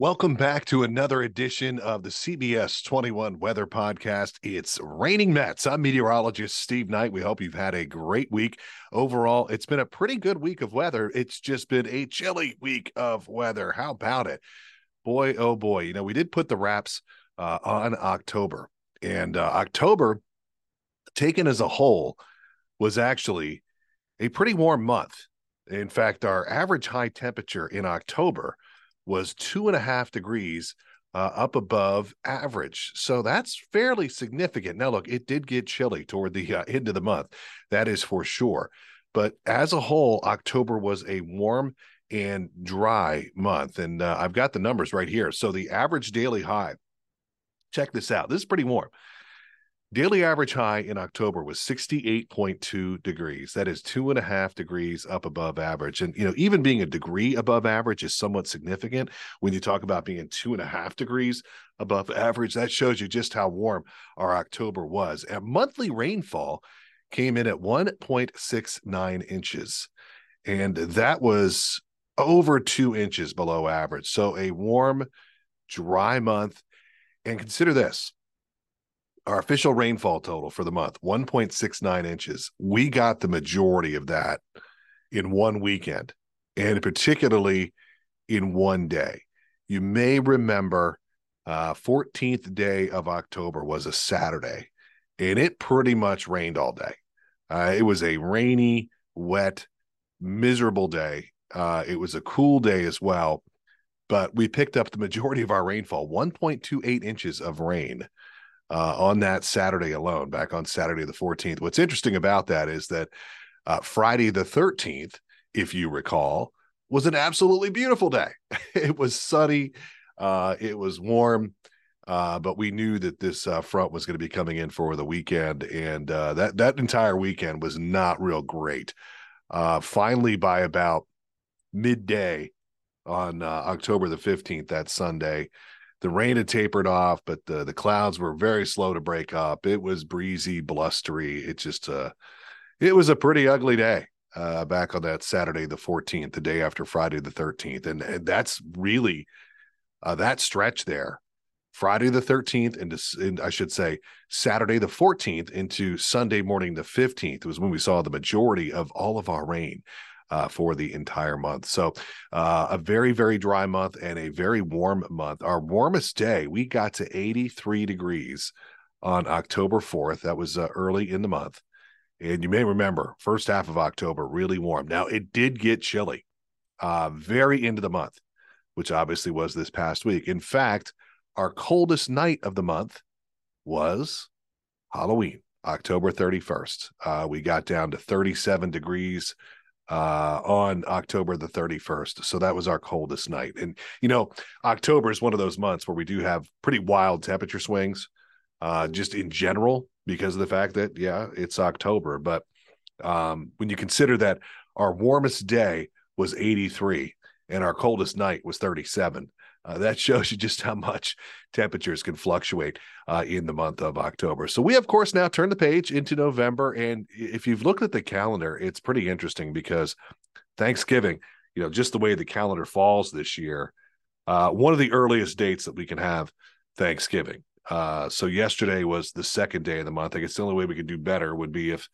Welcome back to another edition of the CBS 21 Weather Podcast. It's raining Mets. I'm meteorologist Steve Knight. We hope you've had a great week. Overall, it's been a pretty good week of weather. It's just been a chilly week of weather. How about it? Boy, oh boy. You know, we did put the wraps uh, on October, and uh, October, taken as a whole, was actually a pretty warm month. In fact, our average high temperature in October was two and a half degrees uh, up above average. So that's fairly significant. Now, look, it did get chilly toward the uh, end of the month. That is for sure. But as a whole, October was a warm and dry month. And uh, I've got the numbers right here. So the average daily high, check this out. This is pretty warm. Daily average high in October was 68.2 degrees. That is two and a half degrees up above average. And, you know, even being a degree above average is somewhat significant when you talk about being two and a half degrees above average. That shows you just how warm our October was. And monthly rainfall came in at 1.69 inches. And that was over two inches below average. So a warm, dry month. And consider this our official rainfall total for the month 1.69 inches. We got the majority of that in one weekend and particularly in one day. You may remember uh 14th day of october was a saturday and it pretty much rained all day. Uh, it was a rainy wet miserable day. Uh, it was a cool day as well but we picked up the majority of our rainfall 1.28 inches of rain uh, on that Saturday alone, back on Saturday the 14th. What's interesting about that is that uh, Friday the 13th, if you recall, was an absolutely beautiful day. it was sunny, uh, it was warm. Uh, but we knew that this uh, front was going to be coming in for the weekend, and uh, that that entire weekend was not real great. Finally, by about midday on October the fifteenth, that Sunday, the rain had tapered off, but the the clouds were very slow to break up. It was breezy, blustery. It just uh it was a pretty ugly day uh back on that Saturday the 14th, the day after Friday the 13th. And, and that's really uh that stretch there. Friday the 13th into and I should say Saturday the 14th into Sunday morning the 15th was when we saw the majority of all of our rain uh, for the entire month. So, uh, a very, very dry month and a very warm month. Our warmest day, we got to 83 degrees on October 4th. That was uh, early in the month. And you may remember, first half of October, really warm. Now, it did get chilly uh, very into the month, which obviously was this past week. In fact, our coldest night of the month was Halloween, October 31st. Uh, we got down to 37 degrees uh, on October the 31st. So that was our coldest night. And, you know, October is one of those months where we do have pretty wild temperature swings, uh, just in general, because of the fact that, yeah, it's October. But um, when you consider that our warmest day was 83 and our coldest night was 37, uh, that shows you just how much temperatures can fluctuate uh, in the month of October. So we, of course, now turn the page into November. And if you've looked at the calendar, it's pretty interesting because Thanksgiving, you know, just the way the calendar falls this year, uh, one of the earliest dates that we can have Thanksgiving. Uh, so yesterday was the second day of the month. I guess the only way we could do better would be if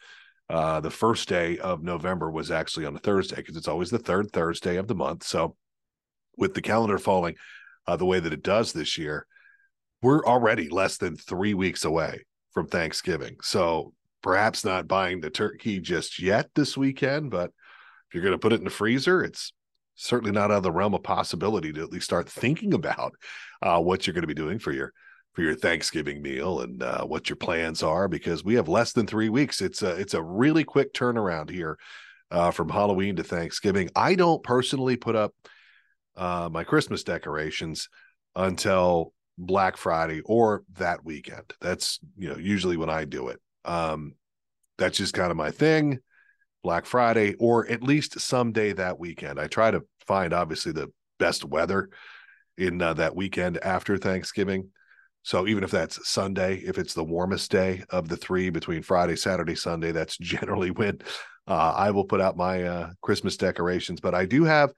uh, the first day of November was actually on a Thursday because it's always the third Thursday of the month. So with the calendar falling uh, the way that it does this year, we're already less than three weeks away from Thanksgiving. So perhaps not buying the turkey just yet this weekend, but if you're going to put it in the freezer, it's certainly not out of the realm of possibility to at least start thinking about uh, what you're going to be doing for your for your Thanksgiving meal and uh, what your plans are because we have less than three weeks. It's a it's a really quick turnaround here uh, from Halloween to Thanksgiving. I don't personally put up uh, my Christmas decorations until Black Friday or that weekend. That's you know usually when I do it. Um, that's just kind of my thing. Black Friday or at least someday that weekend. I try to find obviously the best weather in uh, that weekend after Thanksgiving. So even if that's Sunday, if it's the warmest day of the three between Friday, Saturday, Sunday, that's generally when uh, I will put out my uh, Christmas decorations. But I do have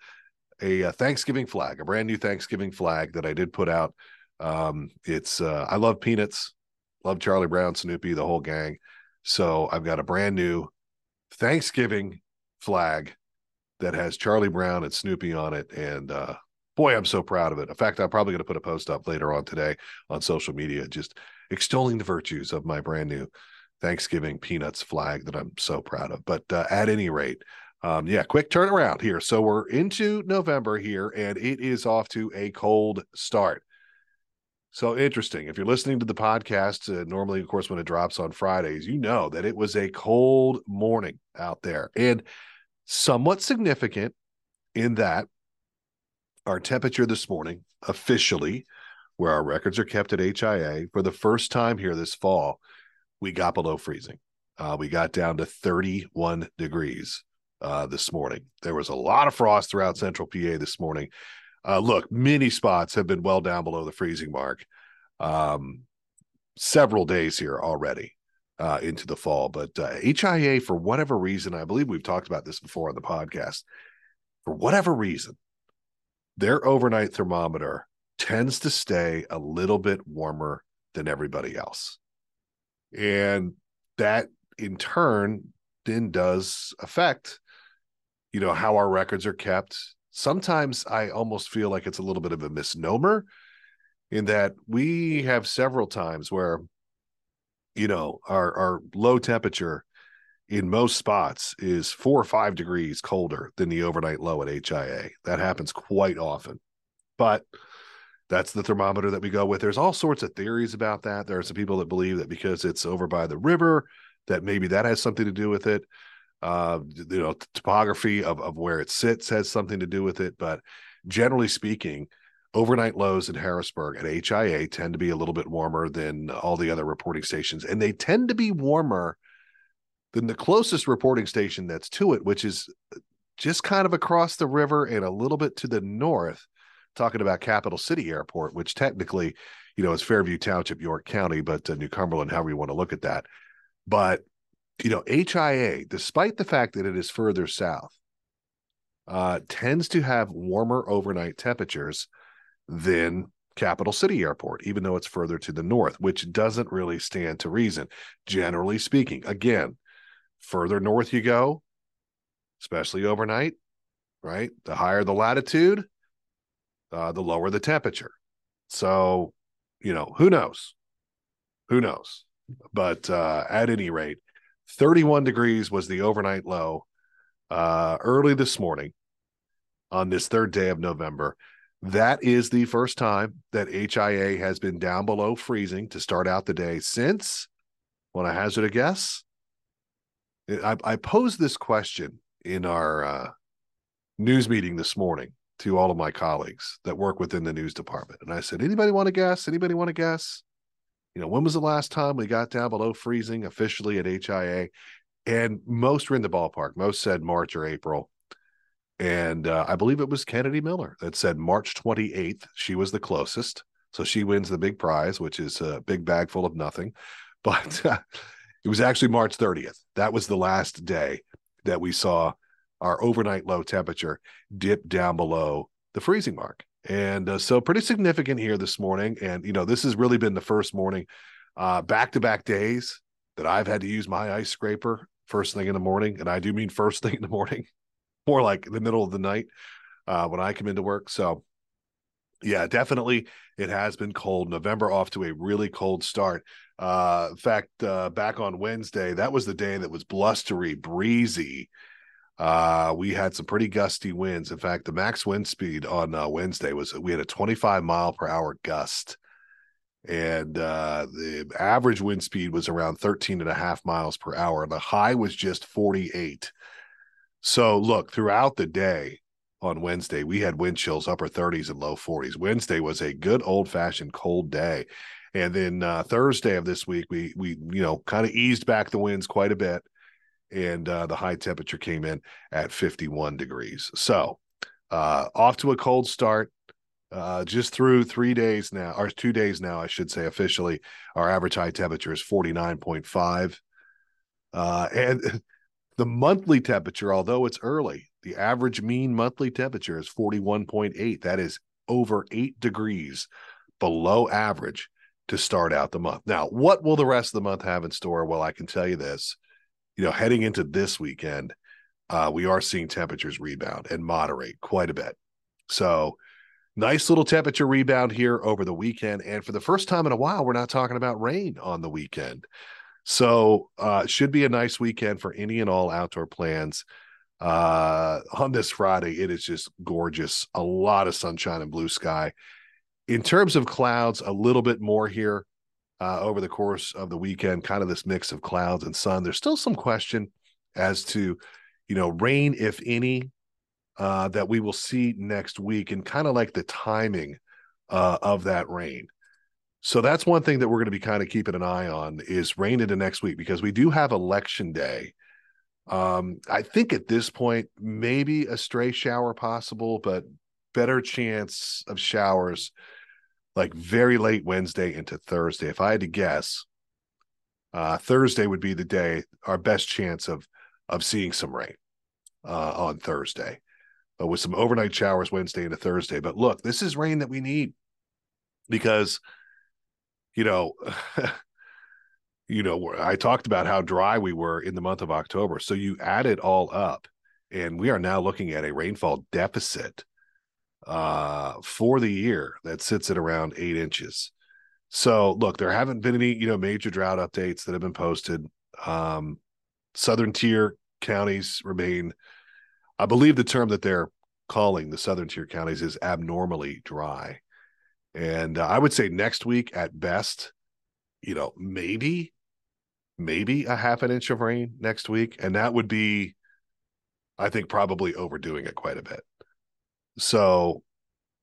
a, a, Thanksgiving flag, a brand new Thanksgiving flag that I did put out. Um, it's uh, I love peanuts, love Charlie Brown, Snoopy, the whole gang. So I've got a brand new Thanksgiving flag that has Charlie Brown and Snoopy on it, and uh, boy, I'm so proud of it. In fact, I'm probably going to put a post up later on today on social media, just extolling the virtues of my brand new Thanksgiving peanuts flag that I'm so proud of. But uh, at any rate, um, yeah, quick turnaround here. So we're into November here, and it is off to a cold start. So interesting. If you're listening to the podcast, uh, normally, of course, when it drops on Fridays, you know that it was a cold morning out there and somewhat significant in that our temperature this morning, officially, where our records are kept at HIA, for the first time here this fall, we got below freezing. Uh, we got down to 31 degrees uh, this morning. There was a lot of frost throughout central PA this morning. Uh, look, many spots have been well down below the freezing mark um, several days here already uh, into the fall. But HIA, uh, for whatever reason, I believe we've talked about this before on the podcast, for whatever reason, their overnight thermometer tends to stay a little bit warmer than everybody else. And that in turn then does affect you know how our records are kept. Sometimes i almost feel like it's a little bit of a misnomer in that we have several times where you know our our low temperature in most spots is 4 or 5 degrees colder than the overnight low at HIA that happens quite often. But that's the thermometer that we go with. There's all sorts of theories about that. There are some people that believe that because it's over by the river that maybe that has something to do with it uh, you know, topography of, of where it sits has something to do with it. But generally speaking, overnight lows in Harrisburg at HIA tend to be a little bit warmer than all the other reporting stations. And they tend to be warmer than the closest reporting station that's to it, which is just kind of across the river and a little bit to the north, talking about Capital City Airport, which technically, you know, is Fairview Township, York County, but uh, New Cumberland, however you want to look at that. But you know, HIA, despite the fact that it is further south, uh, tends to have warmer overnight temperatures than Capital City Airport, even though it's further to the north, which doesn't really stand to reason, generally speaking. Again, further north you go, especially overnight, right? The higher the latitude, uh, the lower the temperature. So, you know, who knows? Who knows? But uh, at any rate, 31 degrees was the overnight low uh, early this morning on this third day of November. That is the first time that HIA has been down below freezing to start out the day since, Want to hazard a guess, I, I posed this question in our uh, news meeting this morning to all of my colleagues that work within the news department. And I said, anybody want to guess? Anybody want to guess? You know, when was the last time we got down below freezing officially at HIA? And most were in the ballpark. Most said March or April. And uh, I believe it was Kennedy Miller that said March 28th. She was the closest. So she wins the big prize, which is a big bag full of nothing. But uh, it was actually March 30th. That was the last day that we saw our overnight low temperature dip down below the freezing mark. And uh, so pretty significant here this morning. And, you know, this has really been the first morning, back to back days that I've had to use my ice scraper first thing in the morning. And I do mean first thing in the morning, more like the middle of the night uh, when I come into work. So, yeah, definitely it has been cold. November off to a really cold start. Uh, in fact, uh, back on Wednesday, that was the day that was blustery, breezy, uh, we had some pretty gusty winds. In fact, the max wind speed on uh, Wednesday was we had a 25 mile per hour gust, and uh, the average wind speed was around 13 and a half miles per hour. The high was just 48. So, look, throughout the day on Wednesday, we had wind chills upper 30s and low 40s. Wednesday was a good old fashioned cold day. And then uh, Thursday of this week, we we you know kind of eased back the winds quite a bit and uh, the high temperature came in at 51 degrees. So, uh, off to a cold start. Uh, just through three days now, or two days now, I should say officially, our average high temperature is 49.5. Uh, and the monthly temperature, although it's early, The average mean monthly temperature is 41.8. That is over eight degrees below average to start out the month. Now, what will the rest of the month have in store? Well, I can tell you this. You know, heading into this weekend, uh, we are seeing temperatures rebound and moderate quite a bit. So, nice little temperature rebound here over the weekend. And for the first time in a while, we're not talking about rain on the weekend. So, uh, should be a nice weekend for any and all outdoor plans. Uh, on this Friday, it is just gorgeous. A lot of sunshine and blue sky. In terms of clouds, a little bit more here uh, over the course of the weekend, kind of this mix of clouds and sun. There's still some question as to, you know, rain, if any, uh, that we will see next week and kind of like the timing uh, of that rain. So that's one thing that we're going to be kind of keeping an eye on is rain into next week because we do have election day. Um, I think at this point, maybe a stray shower possible, but better chance of showers like very late Wednesday into Thursday. If I had to guess, uh, Thursday would be the day our best chance of of seeing some rain uh, on Thursday, with some overnight showers Wednesday into Thursday. But look, this is rain that we need because, you know, you know, I talked about how dry we were in the month of October. So you add it all up, and we are now looking at a rainfall deficit uh, for the year that sits at around eight inches. So look, there haven't been any, you know, major drought updates that have been posted. Um, southern tier counties remain, I believe the term that they're calling the southern tier counties is abnormally dry. And uh, I would say next week at best, you know, maybe, maybe a half an inch of rain next week. And that would be, I think, probably overdoing it quite a bit. So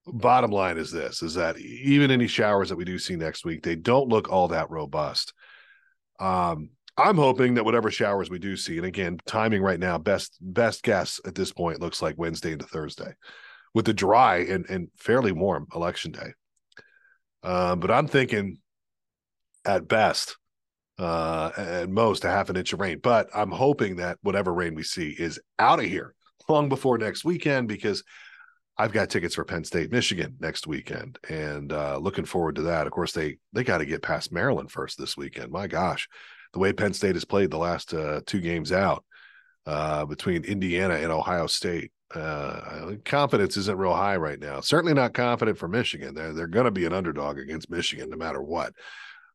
bottom line is this is that even any showers that we do see next week, they don't look all that robust. Um, I'm hoping that whatever showers we do see, and again, timing right now, best best guess at this point looks like Wednesday into Thursday, with the dry and and fairly warm election day. Um, but I'm thinking at best, uh, at most a half an inch of rain. But I'm hoping that whatever rain we see is out of here long before next weekend because I've got tickets for Penn State, Michigan next weekend, and uh, looking forward to that. Of course, they they got to get past Maryland first this weekend. My gosh, the way Penn State has played the last uh, two games out uh, between Indiana and Ohio State, uh, confidence isn't real high right now. Certainly not confident for Michigan. They're they're going to be an underdog against Michigan no matter what.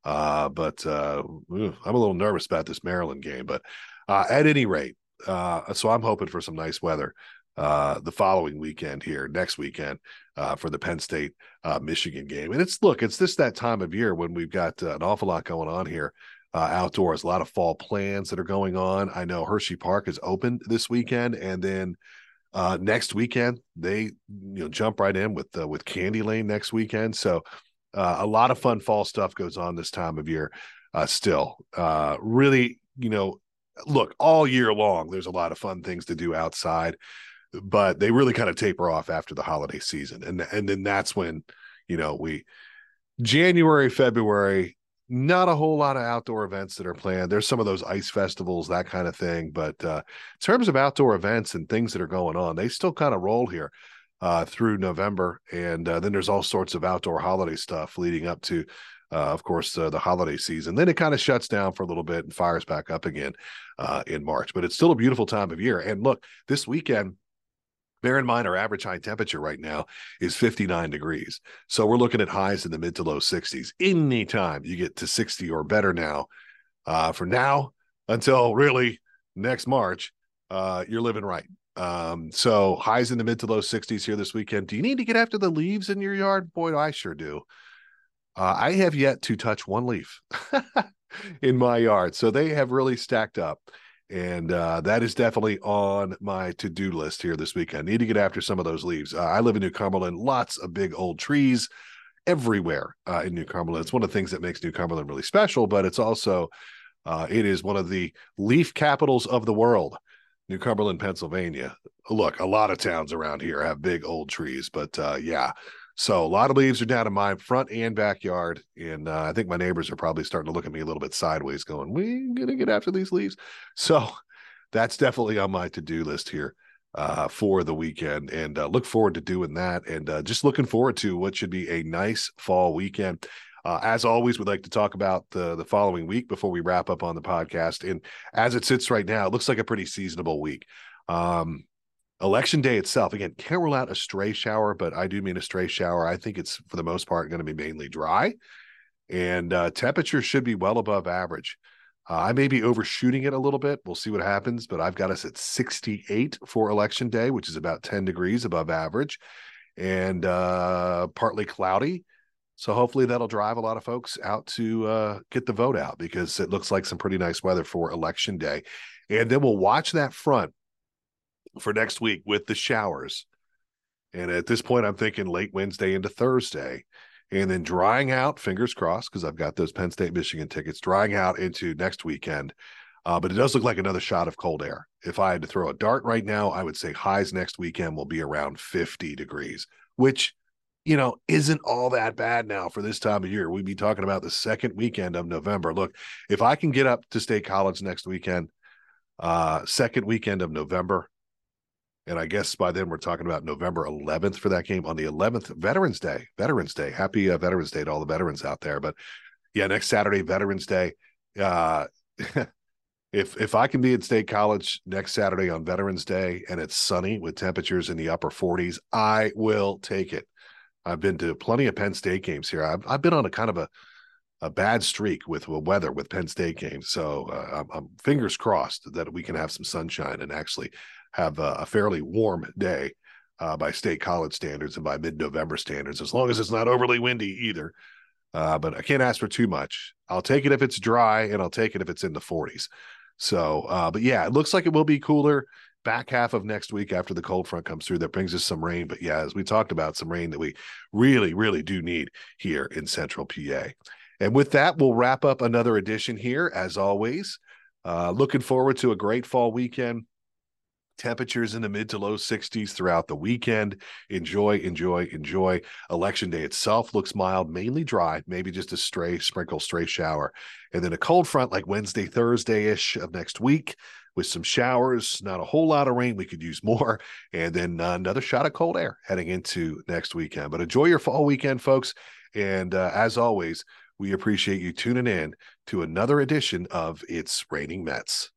Uh, but uh, I'm a little nervous about this Maryland game. But at any rate, so I'm hoping for some nice weather uh, the following weekend here, next weekend, uh, for the Penn State uh, Michigan game. And it's look, it's this that time of year when we've got uh, an awful lot going on here uh, outdoors, a lot of fall plans that are going on. I know Hershey Park is open this weekend, and then next weekend they you know jump right in with with Candy Lane next weekend. So a lot of fun fall stuff goes on this time of year. still, really, you know, look all year long. There's a lot of fun things to do outside but they really kind of taper off after the holiday season and and then that's when you know we January February not a whole lot of outdoor events that are planned there's some of those ice festivals that kind of thing but uh in terms of outdoor events and things that are going on they still kind of roll here uh through November and uh, then there's all sorts of outdoor holiday stuff leading up to uh, of course, uh, the holiday season. Then it kind of shuts down for a little bit and fires back up again uh, in March. But it's still a beautiful time of year. And look, this weekend, Bear in mind, our average high temperature right now is 59 degrees. So we're looking at highs in the mid to low 60s. Anytime you get to 60 or better now, uh, for now until really next March, uh, you're living right. Um, so highs in the mid to low 60s here this weekend. Do you need to get after the leaves in your yard? Boy, I sure do. Uh, I have yet to touch one leaf in my yard. So they have really stacked up and uh, that is definitely on my to-do list here this week. I need to get after some of those leaves. Uh, I live in New Cumberland, lots of big old trees everywhere uh, in New Cumberland. It's one of the things that makes New Cumberland really special, but it's also uh, it is one of the leaf capitals of the world. New Cumberland, Pennsylvania. Look, a lot of towns around here have big old trees, but uh, yeah, so a lot of leaves are down in my front and backyard, and uh, I think my neighbors are probably starting to look at me a little bit sideways, going, "We gonna get after these leaves." So that's definitely on my to do list here uh, for the weekend and uh, look forward to doing that. And uh, just looking forward to what should be a nice fall weekend. Uh, as always, we'd like to talk about the the following week before we wrap up on the podcast. And as it sits right now, it looks like a pretty seasonable week. Um, election day itself, again, can't rule out a stray shower, but I do mean a stray shower. I think it's for the most part going to be mainly dry, and uh, temperatures should be well above average. Uh, I may be overshooting it a little bit. We'll see what happens, but I've got us at 68 for election day, which is about 10 degrees above average and uh, partly cloudy. So hopefully that'll drive a lot of folks out to uh, get the vote out because it looks like some pretty nice weather for election day. And then we'll watch that front for next week with the showers. And at this point, I'm thinking late Wednesday into Thursday and then drying out, fingers crossed, because I've got those Penn State Michigan tickets, drying out into next weekend. Uh, but it does look like another shot of cold air. If I had to throw a dart right now, I would say highs next weekend will be around 50 degrees, which, you know, isn't all that bad now for this time of year. We'd be talking about the second weekend of November. Look, if I can get up to State College next weekend, uh, second weekend of November, and I guess by then we're talking about November 11th for that game on the 11th, Veterans Day. Veterans Day. Happy uh, Veterans Day to all the veterans out there. But yeah, next Saturday, Veterans Day. Uh, if if I can be at State College next Saturday on Veterans Day and it's sunny with temperatures in the upper 40s, I will take it. I've been to plenty of Penn State games here. I've I've been on a kind of a a bad streak with the weather with Penn State games. So uh, I'm, I'm, fingers crossed that we can have some sunshine and actually have a, a fairly warm day uh, by state college standards and by mid-November standards, as long as it's not overly windy either. Uh, but I can't ask for too much. I'll take it if it's dry, and I'll take it if it's in the 40s. So, uh, but yeah, it looks like it will be cooler back half of next week after the cold front comes through. That brings us some rain. But yeah, as we talked about, some rain that we really, really do need here in Central PA. And with that, we'll wrap up another edition here, as always. Uh, looking forward to a great fall weekend temperatures in the mid to low 60s throughout the weekend. Enjoy, enjoy, enjoy. Election day itself looks mild, mainly dry, maybe just a stray sprinkle, stray shower. And then a cold front like Wednesday, Thursday ish of next week with some showers, not a whole lot of rain. We could use more. And then uh, another shot of cold air heading into next weekend. But enjoy your fall weekend, folks. And uh, as always, we appreciate you tuning in to another edition of It's Raining Mets.